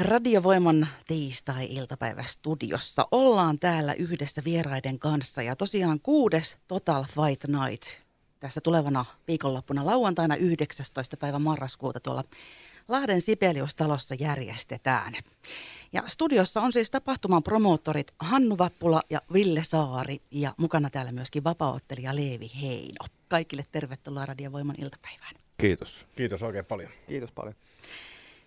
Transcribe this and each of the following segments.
Radiovoiman tiistai-iltapäivästudiossa ollaan täällä yhdessä vieraiden kanssa ja tosiaan kuudes Total Fight Night tässä tulevana viikonloppuna lauantaina 19. päivä marraskuuta tuolla Lahden Sibelius-talossa järjestetään. Ja studiossa on siis tapahtuman promoottorit Hannu Vappula ja Ville Saari ja mukana täällä myöskin vapaaottelija Leevi Heino. Kaikille tervetuloa Radiovoiman iltapäivään. Kiitos. Kiitos oikein paljon. Kiitos paljon.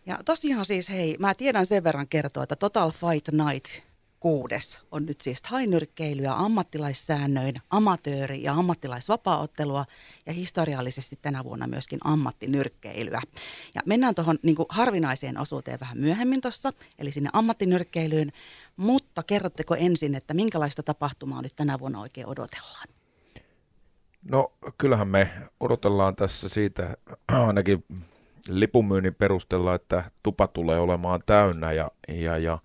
Ja tosiaan siis hei, mä tiedän sen verran kertoa, että Total Fight Night kuudes on nyt siis hainyrkkeilyä ammattilaissäännöin, amatööri- ja ammattilaisvapaaottelua ja historiallisesti tänä vuonna myöskin ammattinyrkkeilyä. Ja mennään tuohon niin harvinaiseen osuuteen vähän myöhemmin tuossa, eli sinne ammattinyrkkeilyyn, mutta kerrotteko ensin, että minkälaista tapahtumaa nyt tänä vuonna oikein odotellaan? No kyllähän me odotellaan tässä siitä ainakin lipunmyynnin perusteella, että tupa tulee olemaan täynnä ja, ja, ja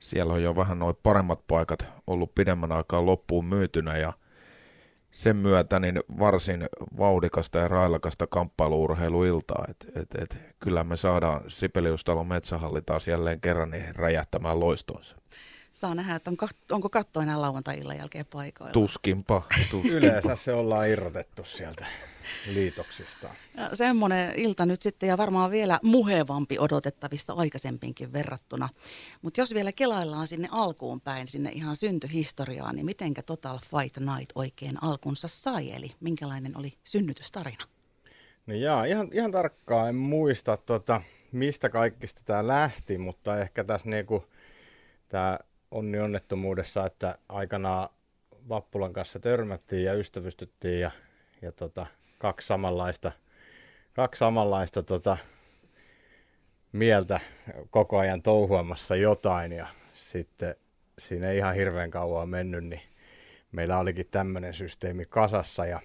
siellä on jo vähän noin paremmat paikat ollut pidemmän aikaa loppuun myytynä ja sen myötä niin varsin vauhdikasta ja railakasta kamppailuurheiluiltaa. Et, et, et, kyllä me saadaan Sipeliustalon metsähalli taas jälleen kerran niin räjähtämään loistonsa saa nähdä, että on, onko katto enää lauantai-illan jälkeen paikoilla. Tuskinpa. tuskinpa. Yleensä se ollaan irrotettu sieltä liitoksista. Ja semmoinen ilta nyt sitten ja varmaan vielä muhevampi odotettavissa aikaisempinkin verrattuna. Mutta jos vielä kelaillaan sinne alkuun päin, sinne ihan syntyhistoriaan, niin mitenkä Total Fight Night oikein alkunsa sai? Eli minkälainen oli synnytystarina? No jaa, ihan, ihan tarkkaan en muista, tota, mistä kaikista tämä lähti, mutta ehkä tässä niinku, tämä onni onnettomuudessa, että aikanaan Vappulan kanssa törmättiin ja ystävystyttiin ja, ja tota, kaksi samanlaista, kaksi samanlaista tota, mieltä koko ajan touhuamassa jotain ja sitten siinä ei ihan hirveän kauan mennyt, niin meillä olikin tämmöinen systeemi kasassa ja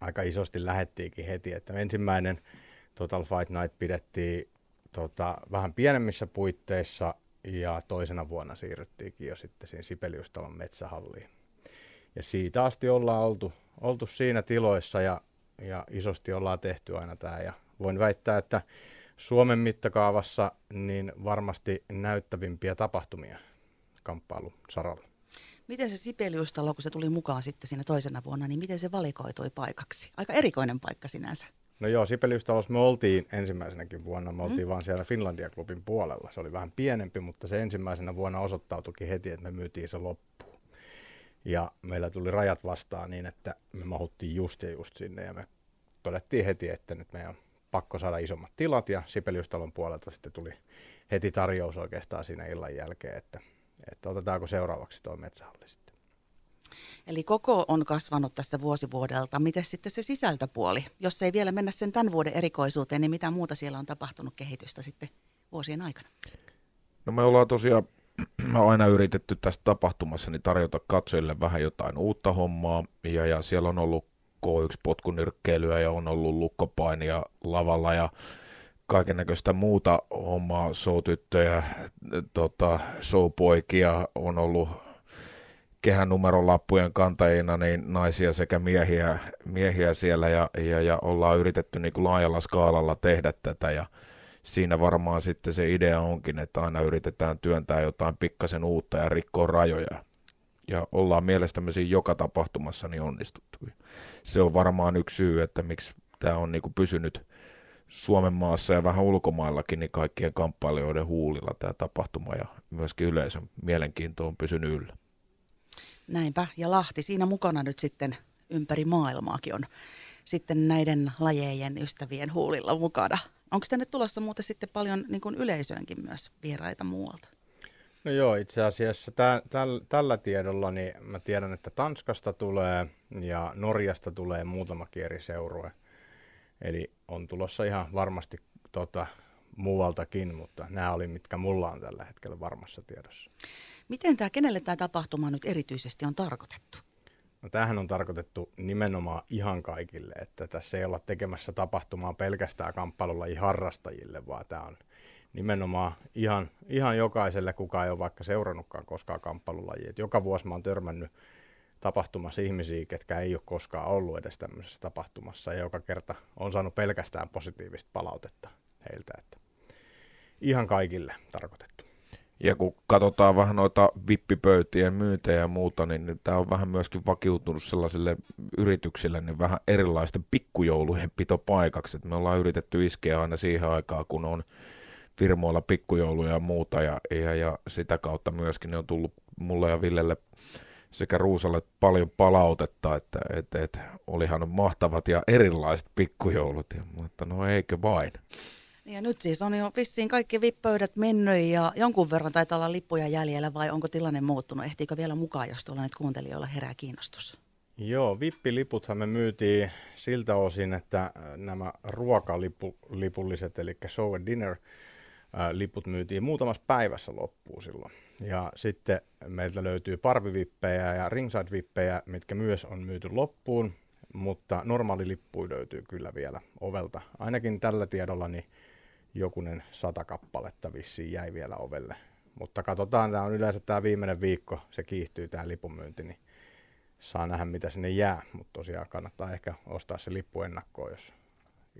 aika isosti lähettiinkin heti, että ensimmäinen Total Fight Night pidettiin tota, vähän pienemmissä puitteissa ja toisena vuonna siirryttiinkin jo sitten siinä Sipeliustalon metsähalliin. Ja siitä asti ollaan oltu, oltu siinä tiloissa ja, ja isosti ollaan tehty aina tämä. Ja voin väittää, että Suomen mittakaavassa niin varmasti näyttävimpiä tapahtumia kamppailu saralla. Miten se Sipeliustalo, kun se tuli mukaan sitten siinä toisena vuonna, niin miten se valikoitui paikaksi? Aika erikoinen paikka sinänsä. No joo, Sipeliustalossa me oltiin ensimmäisenäkin vuonna, me oltiin mm. vaan siellä Finlandia-klubin puolella. Se oli vähän pienempi, mutta se ensimmäisenä vuonna osoittautuikin heti, että me myytiin se loppuun. Ja meillä tuli rajat vastaan niin, että me mahuttiin just ja just sinne ja me todettiin heti, että nyt meidän on pakko saada isommat tilat ja Sipeliustalon puolelta sitten tuli heti tarjous oikeastaan siinä illan jälkeen, että, että otetaanko seuraavaksi tuo metsähalli Eli koko on kasvanut tässä vuosivuodelta. Miten sitten se sisältöpuoli? Jos ei vielä mennä sen tämän vuoden erikoisuuteen, niin mitä muuta siellä on tapahtunut kehitystä sitten vuosien aikana? No me ollaan tosiaan aina yritetty tästä tapahtumassa niin tarjota katsojille vähän jotain uutta hommaa. Ja, ja siellä on ollut K1-potkunyrkkeilyä ja on ollut lukkopainia lavalla ja kaiken näköistä muuta hommaa, showtyttöjä, tota, showpoikia, on ollut kehän numerolappujen kantajina niin naisia sekä miehiä, miehiä siellä ja, ja, ja ollaan yritetty niin kuin laajalla skaalalla tehdä tätä ja siinä varmaan sitten se idea onkin, että aina yritetään työntää jotain pikkasen uutta ja rikkoa rajoja. Ja ollaan mielestämme siinä joka tapahtumassa niin onnistuttu. Se on varmaan yksi syy, että miksi tämä on niin kuin pysynyt Suomen maassa ja vähän ulkomaillakin niin kaikkien kamppailijoiden huulilla tämä tapahtuma ja myöskin yleisön mielenkiinto on pysynyt yllä. Näinpä, ja Lahti siinä mukana nyt sitten ympäri maailmaakin on sitten näiden lajejen ystävien huulilla mukana. Onko tänne tulossa muuten sitten paljon niin kuin yleisöönkin myös vieraita muualta? No joo, itse asiassa tä, täl, tällä tiedolla niin mä tiedän, että Tanskasta tulee ja Norjasta tulee muutama eri seurue. Eli on tulossa ihan varmasti tota, muualtakin, mutta nämä oli mitkä mulla on tällä hetkellä varmassa tiedossa. Miten tämä, kenelle tämä tapahtuma nyt erityisesti on tarkoitettu? No tämähän on tarkoitettu nimenomaan ihan kaikille, että tässä ei olla tekemässä tapahtumaa pelkästään kamppailulajin harrastajille, vaan tämä on nimenomaan ihan, ihan jokaiselle, kuka ei ole vaikka seurannutkaan koskaan kamppailulajia. joka vuosi mä oon törmännyt tapahtumassa ihmisiä, ketkä ei ole koskaan ollut edes tämmöisessä tapahtumassa, ja joka kerta on saanut pelkästään positiivista palautetta heiltä. Että ihan kaikille tarkoitettu. Ja kun katsotaan vähän noita vippipöytien myyntejä ja muuta, niin tämä on vähän myöskin vakiutunut sellaisille yrityksille niin vähän erilaisten pikkujoulujen pitopaikaksi. Et me ollaan yritetty iskeä aina siihen aikaan, kun on firmoilla pikkujouluja ja muuta, ja, ja, ja sitä kautta myöskin ne on tullut mulle ja Villelle sekä Ruusalle paljon palautetta, että, että, että olihan mahtavat ja erilaiset pikkujoulut, ja, mutta no eikö vain. Ja nyt siis on jo vissiin kaikki vippöydät mennyt ja jonkun verran taitaa olla lippuja jäljellä vai onko tilanne muuttunut? Ehtiikö vielä mukaan, jos tuolla nyt kuuntelijoilla herää kiinnostus? Joo, vippiliputhan me myytiin siltä osin, että nämä ruokalipulliset, eli show and dinner, liput myytiin muutamassa päivässä loppuun silloin. Ja sitten meiltä löytyy parvivippejä ja ringside-vippejä, mitkä myös on myyty loppuun, mutta normaali lippu löytyy kyllä vielä ovelta. Ainakin tällä tiedolla niin jokunen sata kappaletta vissiin jäi vielä ovelle. Mutta katsotaan, tämä on yleensä tämä viimeinen viikko, se kiihtyy tämä lipunmyynti, niin saa nähdä mitä sinne jää. Mutta tosiaan kannattaa ehkä ostaa se lippu ennakkoon, jos,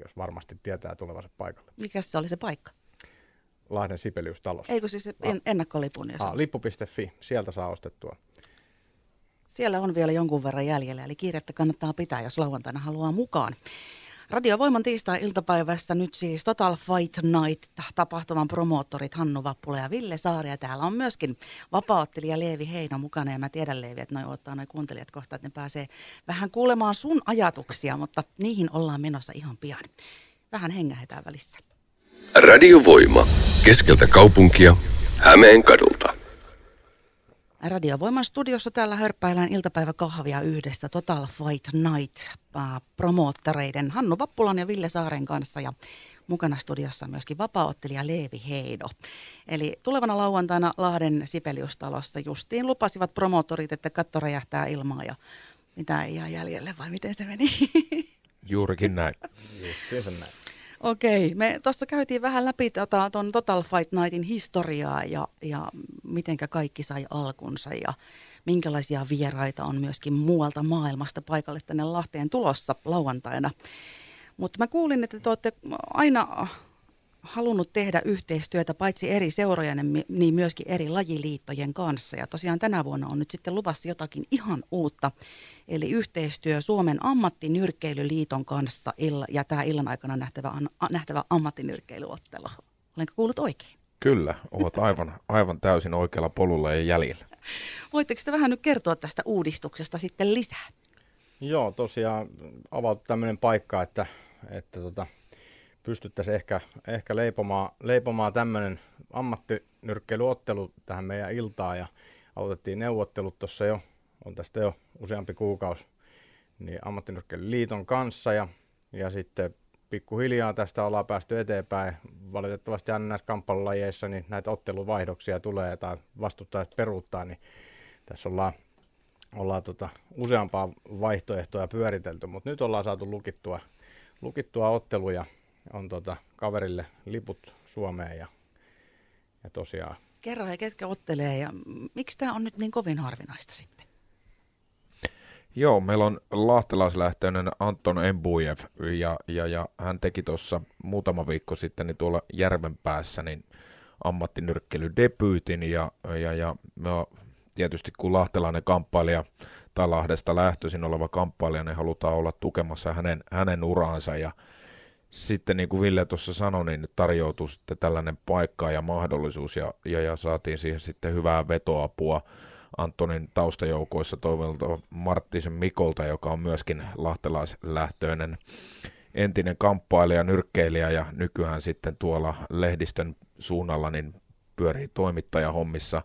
jos varmasti tietää tulevansa paikalle. Mikä se oli se paikka? Lahden Sipeliustalossa. Eikö siis en, ennakkolipun? Ah, lippu.fi, sieltä saa ostettua. Siellä on vielä jonkun verran jäljellä, eli kiirettä kannattaa pitää, jos lauantaina haluaa mukaan. Radiovoiman tiistai-iltapäivässä nyt siis Total Fight Night tapahtuman promoottorit Hannu Vappula ja Ville Saari. Ja täällä on myöskin vapauttelija Leevi Heino mukana ja mä tiedän Leevi, että noin ottaa noin kuuntelijat kohta, että ne pääsee vähän kuulemaan sun ajatuksia, mutta niihin ollaan menossa ihan pian. Vähän hengähetään välissä. Radiovoima. Keskeltä kaupunkia. Hämeen kadulta. Radiovoiman studiossa täällä hörppäillään iltapäiväkahvia yhdessä Total Fight Night äh, promoottoreiden Hannu Vappulan ja Ville Saaren kanssa ja mukana studiossa myöskin vapaaottelija Leevi Heido. Eli tulevana lauantaina Lahden Sipeliustalossa justiin lupasivat promoottorit, että katto räjähtää ilmaa ja mitä ei jää jäljelle vai miten se meni? Juurikin näin. Justiinsa näin. Okei, me tuossa käytiin vähän läpi tuota, ton Total Fight Nightin historiaa ja, ja mitenkä kaikki sai alkunsa ja minkälaisia vieraita on myöskin muualta maailmasta paikalle tänne Lahteen tulossa lauantaina. Mutta mä kuulin, että te olette aina halunnut tehdä yhteistyötä paitsi eri seurojen, niin myöskin eri lajiliittojen kanssa. Ja tosiaan tänä vuonna on nyt sitten luvassa jotakin ihan uutta, eli yhteistyö Suomen ammattinyrkkeilyliiton kanssa ja tämä illan aikana nähtävä, nähtävä ammattinyrkkeiluottelu. Olenko kuullut oikein? Kyllä, ovat aivan, aivan täysin oikealla polulla ja jäljellä. Voitteko te vähän nyt kertoa tästä uudistuksesta sitten lisää? Joo, tosiaan avautui tämmöinen paikka, että, että tota, pystyttäisiin ehkä, ehkä leipomaan, leipomaan tämmöinen ammattinyrkkeilyottelu tähän meidän iltaan. Ja aloitettiin neuvottelut tuossa jo, on tästä jo useampi kuukausi, niin ammattinyrkkeilyliiton kanssa. Ja, ja sitten pikkuhiljaa tästä ollaan päästy eteenpäin. Valitettavasti aina näissä kamppailulajeissa niin näitä otteluvaihdoksia tulee tai vastustajat peruuttaa, niin tässä ollaan, ollaan tota useampaa vaihtoehtoja pyöritelty, mutta nyt ollaan saatu lukittua, lukittua otteluja on tota, kaverille liput Suomeen ja, ja tosiaan. Kerro he, ketkä ottelee ja miksi tämä on nyt niin kovin harvinaista sitten? Joo, meillä on lahtelaislähtöinen Anton Embujev ja, ja, ja hän teki tuossa muutama viikko sitten niin tuolla järven päässä niin ammattinyrkkeilydebyytin ja, ja, ja me tietysti kun lahtelainen kamppailija tai Lahdesta lähtöisin oleva kamppailija, niin halutaan olla tukemassa hänen, hänen uraansa ja sitten niin kuin Ville tuossa sanoi, niin tarjoutui sitten tällainen paikka ja mahdollisuus ja, ja, ja saatiin siihen sitten hyvää vetoapua Antonin taustajoukoissa toivolta Marttisen Mikolta, joka on myöskin lahtelaislähtöinen entinen kamppailija, nyrkkeilijä ja nykyään sitten tuolla lehdistön suunnalla niin pyörii toimittajahommissa,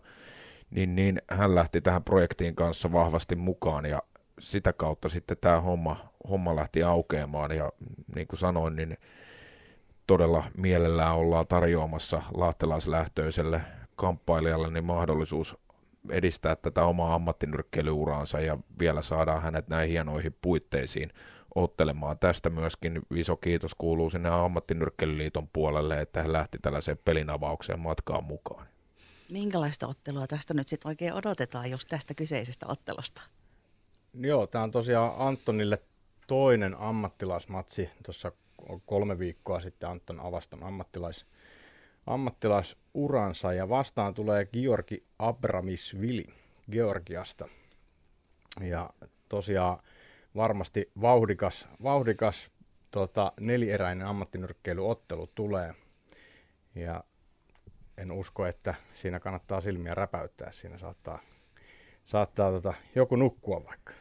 niin, niin hän lähti tähän projektiin kanssa vahvasti mukaan ja sitä kautta sitten tämä homma, homma lähti aukeamaan ja niin kuin sanoin, niin todella mielellään ollaan tarjoamassa lahtelaislähtöiselle kamppailijalle niin mahdollisuus edistää tätä omaa ammattinyrkkeilyuraansa ja vielä saadaan hänet näihin hienoihin puitteisiin ottelemaan. Tästä myöskin iso kiitos kuuluu sinne ammattinyrkkeilyliiton puolelle, että he lähti tällaiseen pelinavaukseen matkaan mukaan. Minkälaista ottelua tästä nyt sitten oikein odotetaan just tästä kyseisestä ottelusta? Joo, tämä on tosiaan Antonille toinen ammattilaismatsi. Tuossa kolme viikkoa sitten Anton Avaston ammattilais, ammattilaisuransa ja vastaan tulee Georgi Abramisvili Georgiasta. Ja tosiaan varmasti vauhdikas, vauhdikas tota, nelieräinen ammattinyrkkeilyottelu tulee. Ja en usko, että siinä kannattaa silmiä räpäyttää. Siinä saattaa, saattaa tota, joku nukkua vaikka.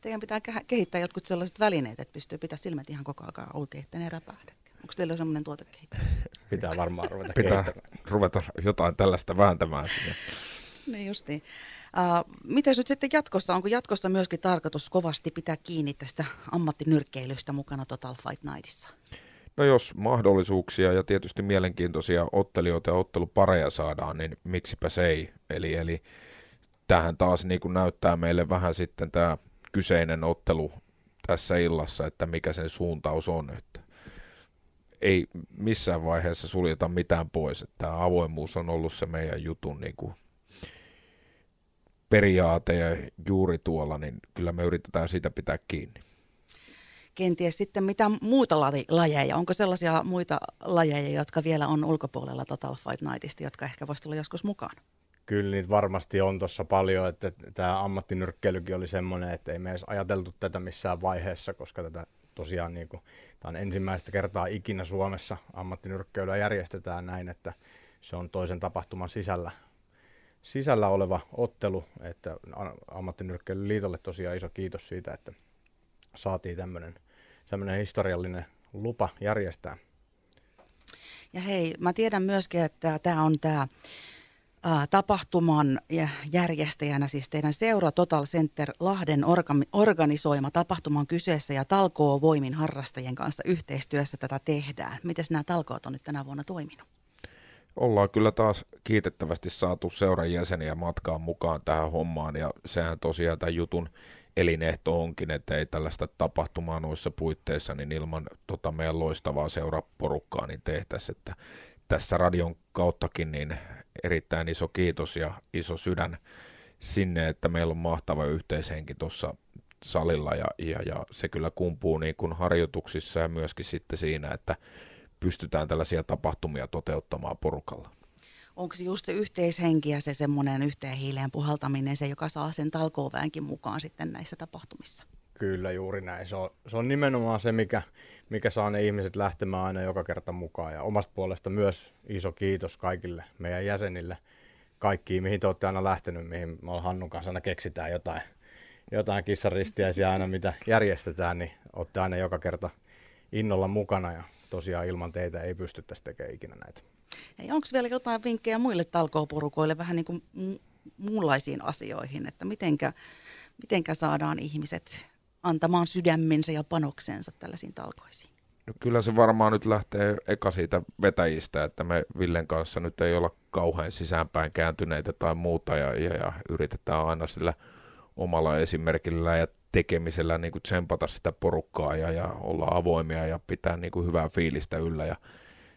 Teidän pitää kehittää jotkut sellaiset välineet, että pystyy pitää silmät ihan koko ajan auki, että ne räpähdä. Onko teillä semmoinen tuote Pitää varmaan ruveta Pitää ruveta jotain tällaista vääntämään sinne. Niin justiin. Uh, miten nyt sitten jatkossa, onko jatkossa myöskin tarkoitus kovasti pitää kiinni tästä ammattinyrkkeilystä mukana Total Fight Nightissa? No jos mahdollisuuksia ja tietysti mielenkiintoisia ottelijoita ja ottelupareja saadaan, niin miksipä se ei. Eli, eli tähän taas niin kuin näyttää meille vähän sitten tämä kyseinen ottelu tässä illassa, että mikä sen suuntaus on. Että ei missään vaiheessa suljeta mitään pois. Että tämä avoimuus on ollut se meidän jutun niin kuin periaate ja juuri tuolla, niin kyllä me yritetään siitä pitää kiinni. Kenties sitten mitä muuta lajeja? Onko sellaisia muita lajeja, jotka vielä on ulkopuolella Total Fight Nightista, jotka ehkä voisi tulla joskus mukaan? Kyllä niitä varmasti on tuossa paljon, että tämä ammattinyrkkeilykin oli semmoinen, että ei me edes ajateltu tätä missään vaiheessa, koska tätä tosiaan niin kuin, tämä on ensimmäistä kertaa ikinä Suomessa ammattinyrkkeilyä järjestetään näin, että se on toisen tapahtuman sisällä, sisällä oleva ottelu, että ammattinyrkkeilyliitolle tosiaan iso kiitos siitä, että saatiin tämmöinen historiallinen lupa järjestää. Ja hei, mä tiedän myöskin, että tämä on tämä tapahtuman järjestäjänä, siis teidän seura Total Center Lahden orga- organisoima tapahtuman kyseessä ja talkoo voimin harrastajien kanssa yhteistyössä tätä tehdään. Miten nämä talkoot on nyt tänä vuonna toiminut? Ollaan kyllä taas kiitettävästi saatu seuran jäseniä matkaan mukaan tähän hommaan ja sehän tosiaan tämän jutun elinehto onkin, että ei tällaista tapahtumaa noissa puitteissa niin ilman tota meidän loistavaa seuraporukkaa niin tehtäisiin, että tässä radion kauttakin niin erittäin iso kiitos ja iso sydän sinne, että meillä on mahtava yhteishenki tuossa salilla ja, ja, ja se kyllä kumpuu niin kuin harjoituksissa ja myöskin sitten siinä, että pystytään tällaisia tapahtumia toteuttamaan porukalla. Onko se just se yhteishenki ja se semmoinen yhteen hiileen puhaltaminen se, joka saa sen talkooväänkin mukaan sitten näissä tapahtumissa? Kyllä, juuri näin. Se on, se on nimenomaan se, mikä, mikä saa ne ihmiset lähtemään aina joka kerta mukaan. Ja omasta puolesta myös iso kiitos kaikille meidän jäsenille. Kaikki, mihin te olette aina lähtenyt, mihin me Hannun kanssa aina keksitään jotain, jotain kissaristiäisiä aina, mitä järjestetään, niin olette aina joka kerta innolla mukana. Ja tosiaan ilman teitä ei pystyttäisi tekemään ikinä näitä. Onko vielä jotain vinkkejä muille talkooporukoille vähän niin kuin muunlaisiin asioihin, että mitenkä, mitenkä saadaan ihmiset antamaan sydämensä ja panoksensa tällaisiin talkoisiin? No kyllä se varmaan nyt lähtee eka siitä vetäjistä, että me Villen kanssa nyt ei olla kauhean sisäänpäin kääntyneitä tai muuta ja, ja, ja yritetään aina sillä omalla esimerkillä ja tekemisellä niin kuin tsempata sitä porukkaa ja, ja olla avoimia ja pitää niin kuin hyvää fiilistä yllä. Ja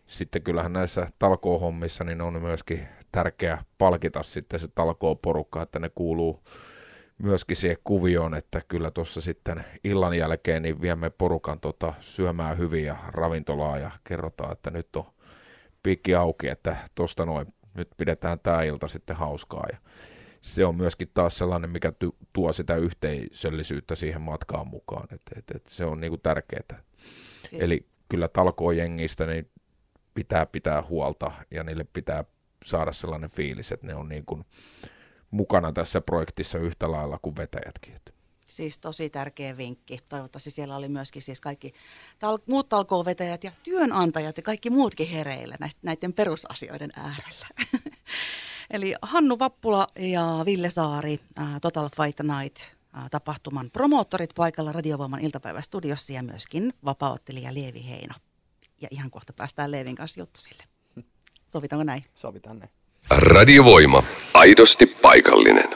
sitten kyllähän näissä talkoohommissa niin on myöskin tärkeää palkita sitten se talkooporukka, että ne kuuluu myöskin siihen kuvioon, että kyllä tuossa sitten illan jälkeen niin viemme porukan tota syömään hyviä ravintolaa ja kerrotaan, että nyt on piikki auki, että tuosta noin nyt pidetään tämä ilta sitten hauskaa ja se on myöskin taas sellainen, mikä tuo sitä yhteisöllisyyttä siihen matkaan mukaan, että et, et se on niinku tärkeää. Siis... Eli kyllä talkoojengistä niin pitää pitää huolta ja niille pitää saada sellainen fiilis, että ne on niin kuin mukana tässä projektissa yhtä lailla kuin vetäjätkin. Siis tosi tärkeä vinkki. Toivottavasti siellä oli myöskin siis kaikki tal- muut talkoovetäjät ja työnantajat ja kaikki muutkin hereillä näistä, näiden perusasioiden äärellä. Eli Hannu Vappula ja Ville Saari, äh, Total Fight Night äh, tapahtuman promoottorit paikalla Radiovoiman iltapäivästudiossa ja myöskin vapaaottelija Leevi Heino. Ja ihan kohta päästään Leevin kanssa juttusille. Sovitaanko näin? Sovitaan näin. Radiovoima. Aidosti paikallinen.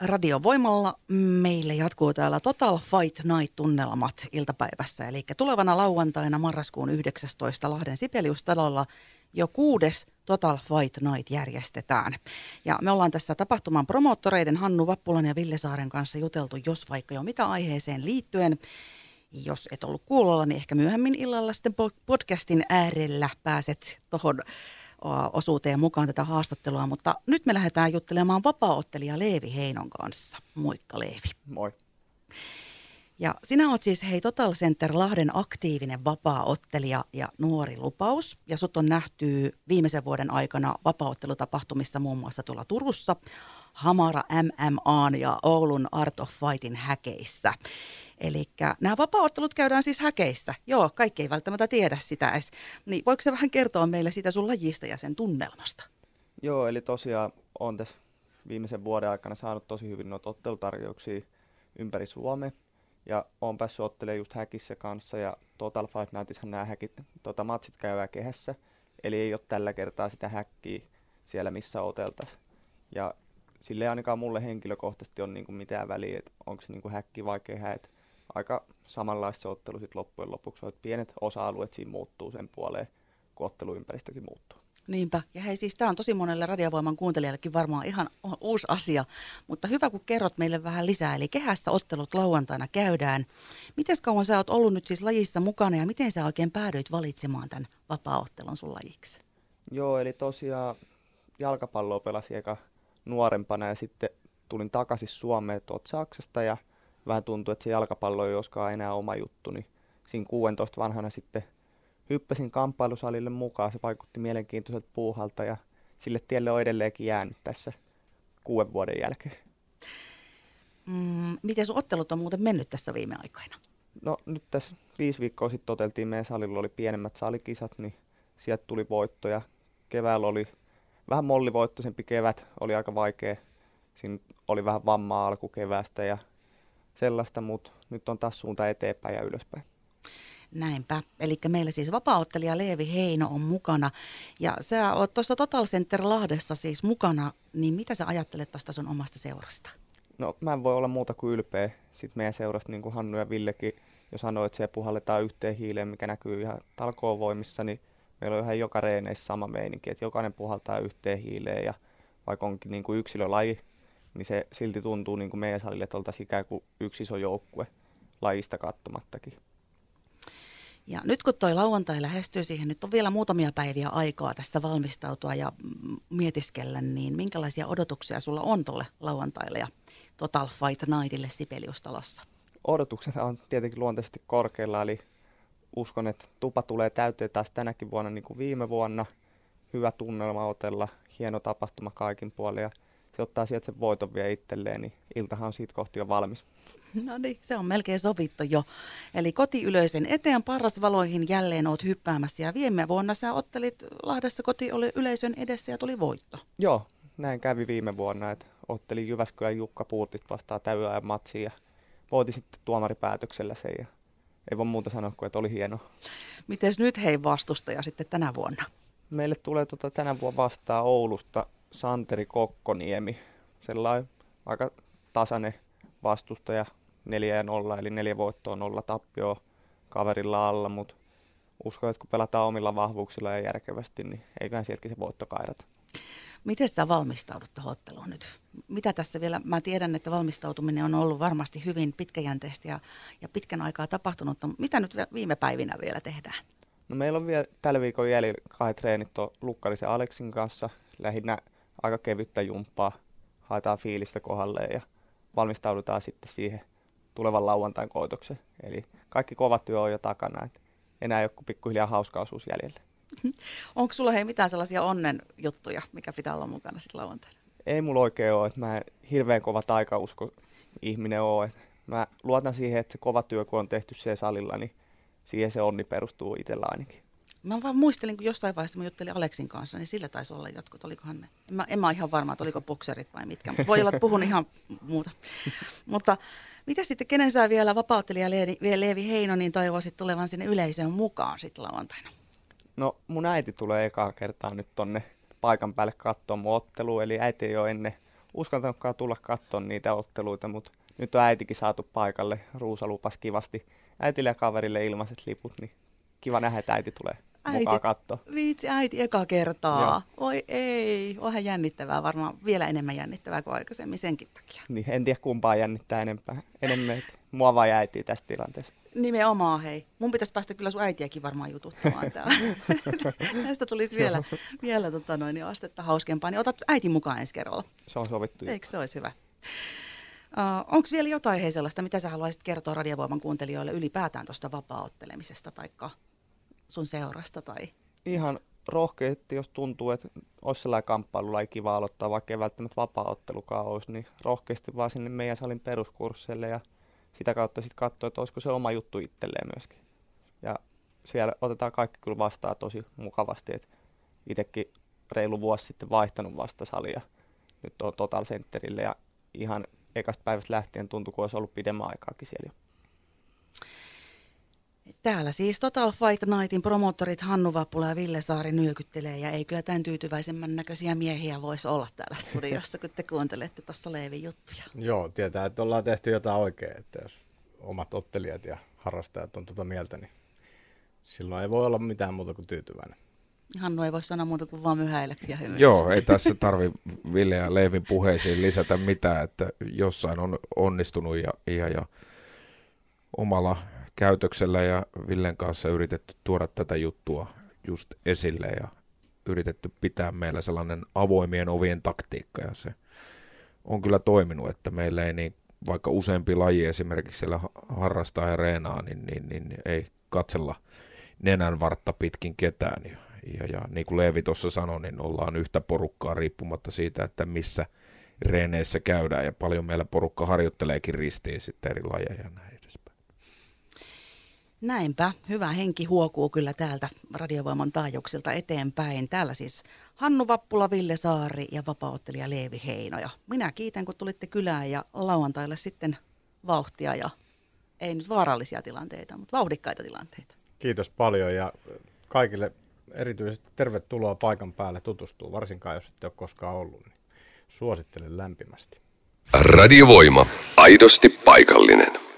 Radiovoimalla meille jatkuu täällä Total Fight Night-tunnelmat iltapäivässä. Eli tulevana lauantaina marraskuun 19. Lahden Sipeliustalolla jo kuudes Total Fight Night järjestetään. Ja me ollaan tässä tapahtuman promoottoreiden Hannu Vappulan ja Ville Saaren kanssa juteltu, jos vaikka jo mitä aiheeseen liittyen. Jos et ollut kuulolla, niin ehkä myöhemmin illalla sitten podcastin äärellä pääset tuohon osuuteen mukaan tätä haastattelua, mutta nyt me lähdetään juttelemaan vapaaottelija Leevi Heinon kanssa. Moikka Leevi. Moi. Ja sinä oot siis hei Total Center Lahden aktiivinen vapaaottelija ja nuori lupaus. Ja sut on nähty viimeisen vuoden aikana vapaaottelutapahtumissa muun muassa tuolla Turussa, Hamara MMA ja Oulun Art of Fightin häkeissä. Eli nämä vapaaottelut käydään siis häkeissä. Joo, kaikki ei välttämättä tiedä sitä edes. Niin voiko se vähän kertoa meille sitä sun lajista ja sen tunnelmasta? Joo, eli tosiaan on tässä viimeisen vuoden aikana saanut tosi hyvin noita ottelutarjouksia ympäri Suomea. Ja on päässyt ottelemaan just häkissä kanssa ja Total Fight Nightissahan nämä häkit, tota, matsit käydään kehässä. Eli ei ole tällä kertaa sitä häkkiä siellä, missä oteltaisiin. Ja sille ainakaan mulle henkilökohtaisesti ole niinku mitään väliä, että onko se niinku häkki vai kehä. Et aika samanlaista se ottelu sitten loppujen lopuksi että pienet osa-alueet siinä muuttuu sen puoleen, kun otteluympäristökin muuttuu. Niinpä. Ja hei siis tämä on tosi monelle radiovoiman kuuntelijallekin varmaan ihan uusi asia, mutta hyvä kun kerrot meille vähän lisää. Eli kehässä ottelut lauantaina käydään. Miten kauan sä oot ollut nyt siis lajissa mukana ja miten sä oikein päädyit valitsemaan tämän vapaaottelun sun lajiksi? Joo, eli tosiaan jalkapalloa pelasin eka nuorempana ja sitten tulin takaisin Suomeen tuolta Saksasta ja vähän tuntui, että se jalkapallo ei olisikaan enää oma juttu, niin siinä 16 vanhana sitten hyppäsin kamppailusalille mukaan. Se vaikutti mielenkiintoiselta puuhalta ja sille tielle on edelleenkin jäänyt tässä kuuden vuoden jälkeen. Mm, miten sun ottelut on muuten mennyt tässä viime aikoina? No nyt tässä viisi viikkoa sitten toteltiin meidän salilla, oli pienemmät salikisat, niin sieltä tuli voittoja. Keväällä oli vähän mollivoittoisempi kevät, oli aika vaikea. Siinä oli vähän vammaa alkukeväästä ja sellaista, mutta nyt on taas suunta eteenpäin ja ylöspäin. Näinpä. Eli meillä siis vapaaottelija Leevi Heino on mukana. Ja sä oot tuossa Total Center Lahdessa siis mukana, niin mitä sä ajattelet tuosta sun omasta seurasta? No mä en voi olla muuta kuin ylpeä sit meidän seurasta, niin kuin Hannu ja Villekin jo sanoi, että se puhalletaan yhteen hiileen, mikä näkyy ihan talkoovoimissa, niin meillä on ihan joka reeneissä sama meininki, että jokainen puhaltaa yhteen hiileen ja vaikka onkin niin kuin yksilölaji, niin se silti tuntuu niin kuin meidän salille, että oltaisiin ikään kuin yksi iso joukkue lajista kattomattakin. Ja nyt kun toi lauantai lähestyy siihen, nyt on vielä muutamia päiviä aikaa tässä valmistautua ja mietiskellä, niin minkälaisia odotuksia sulla on tuolle lauantaille ja Total Fight Nightille Sibeliustalossa? Odotukset on tietenkin luontaisesti korkealla, eli uskon, että tupa tulee täyteen taas tänäkin vuonna niin kuin viime vuonna. Hyvä tunnelma otella, hieno tapahtuma kaikin puolin ja se ottaa sieltä sen voiton vielä itselleen, niin iltahan on siitä kohti jo valmis. No niin, se on melkein sovittu jo. Eli kotiyleisen eteen parasvaloihin jälleen oot hyppäämässä ja viime vuonna sä ottelit Lahdessa kotiyleisön edessä ja tuli voitto. Joo, näin kävi viime vuonna, että ottelin Jyväskylän Jukka Puurtit vastaan täyden matsiin ja voitin sitten tuomaripäätöksellä sen ja ei voi muuta sanoa kuin, että oli hieno. Miten nyt hei vastustaja sitten tänä vuonna? Meille tulee tota tänä vuonna vastaan Oulusta Santeri Kokkoniemi. Sellainen aika tasainen vastustaja 4 ja 0, eli neljä voittoa, nolla tappioa kaverilla alla, mutta uskon, että kun pelataan omilla vahvuuksilla ja järkevästi, niin eiköhän sieltäkin se voitto kairata. Miten sä valmistaudut tuohon otteluun nyt? Mitä tässä vielä, mä tiedän, että valmistautuminen on ollut varmasti hyvin pitkäjänteistä ja, ja pitkän aikaa tapahtunut, mutta mitä nyt viime päivinä vielä tehdään? No meillä on vielä tällä viikon jäljellä kai treenit Lukkarisen Aleksin kanssa, lähinnä aika kevyttä jumppaa, haetaan fiilistä kohdalleen ja valmistaudutaan sitten siihen tulevan lauantain koitokseen. Eli kaikki kova työ on jo takana, että enää joku pikkuhiljaa hauskaisuus jäljellä. Onko sulla hei mitään sellaisia onnen juttuja, mikä pitää olla mukana sitten lauantaina? Ei mulla oikein ole, että mä en hirveän kova taikausko ihminen ole. Mä luotan siihen, että se kova työ, kun on tehty siellä salilla, niin siihen se onni perustuu itsellä ainakin. Mä vaan muistelin, kun jossain vaiheessa mä juttelin Aleksin kanssa, niin sillä taisi olla jotkut, olikohan ne. En mä, en mä ihan varma, että oliko bokserit vai mitkä, mutta voi olla, että puhun ihan muuta. mutta mitä sitten, kenen saa vielä vapauttelija Leevi Heino, niin toivoisit tulevan sinne yleisöön mukaan sitten lauantaina? No mun äiti tulee ekaa kertaa nyt tonne paikan päälle katsoa mun ottelua, eli äiti ei ole ennen uskaltanutkaan tulla katsoa niitä otteluita, mutta nyt on äitikin saatu paikalle. Ruusa lupas kivasti äitille ja kaverille ilmaiset liput, niin kiva nähdä, että äiti tulee äiti, mukaan katsoa. Viitsi äiti eka kertaa. Joo. Oi ei, onhan jännittävää, varmaan vielä enemmän jännittävää kuin aikaisemmin senkin takia. Niin, en tiedä kumpaa jännittää enempää, enemmän, että mua vaan äiti tästä tilanteessa. Nimenomaan, hei. Mun pitäisi päästä kyllä sun äitiäkin varmaan jututtamaan täällä. Näistä tulisi vielä, vielä tota noin, niin astetta hauskempaa. Niin otat äiti mukaan ensi kerralla. Se on sovittu. Eikö se olisi hyvä? Uh, Onko vielä jotain hei sellaista, mitä sä haluaisit kertoa radiovoiman kuuntelijoille ylipäätään tuosta vapaa-ottelemisesta tai sun seurasta? Tai... Ihan rohkeasti, jos tuntuu, että olisi sellainen kamppailu kiva aloittaa, vaikka ei välttämättä vapaa-ottelukaan olisi, niin rohkeasti vaan sinne meidän salin peruskursseille ja sitä kautta sitten katsoa, että olisiko se oma juttu itselleen myöskin. Ja siellä otetaan kaikki kyllä vastaan tosi mukavasti, että itsekin reilu vuosi sitten vaihtanut vasta salia. Nyt on Total Centerille ja ihan ekasta päivästä lähtien tuntui, kun olisi ollut pidemmän aikaakin siellä jo. Täällä siis Total Fight Nightin promottorit Hannu Vappula ja Ville Saari nyökyttelee ja ei kyllä tämän tyytyväisemmän näköisiä miehiä voisi olla täällä studiossa, kun te kuuntelette tuossa Leevin juttuja. Joo, tietää, että ollaan tehty jotain oikein, että jos omat ottelijat ja harrastajat on tuota mieltä, niin silloin ei voi olla mitään muuta kuin tyytyväinen. Hannu ei voi sanoa muuta kuin vaan myhäillä ja hymyillä. Joo, ei tässä tarvi Ville ja Leevin puheisiin lisätä mitään, että jossain on onnistunut ja, ja, ja omalla käytöksellä ja Villen kanssa yritetty tuoda tätä juttua just esille ja yritetty pitää meillä sellainen avoimien ovien taktiikka ja se on kyllä toiminut, että meillä ei niin, vaikka useampi laji esimerkiksi siellä harrastaa ja reenaa, niin, niin, niin, ei katsella nenän vartta pitkin ketään. Ja, ja, ja niin kuin Leevi tuossa sanoi, niin ollaan yhtä porukkaa riippumatta siitä, että missä reeneissä käydään ja paljon meillä porukka harjoitteleekin ristiin sitten eri lajeja näin. Näinpä, hyvä henki huokuu kyllä täältä radiovoiman taajuuksilta eteenpäin. Täällä siis Hannu Vappula, Ville Saari ja vapauttelija Leevi Heino. Ja minä kiitän, kun tulitte kylään ja lauantaille sitten vauhtia ja ei nyt vaarallisia tilanteita, mutta vauhdikkaita tilanteita. Kiitos paljon ja kaikille erityisesti tervetuloa paikan päälle tutustuu, varsinkaan jos ette ole koskaan ollut, niin suosittelen lämpimästi. Radiovoima. Aidosti paikallinen.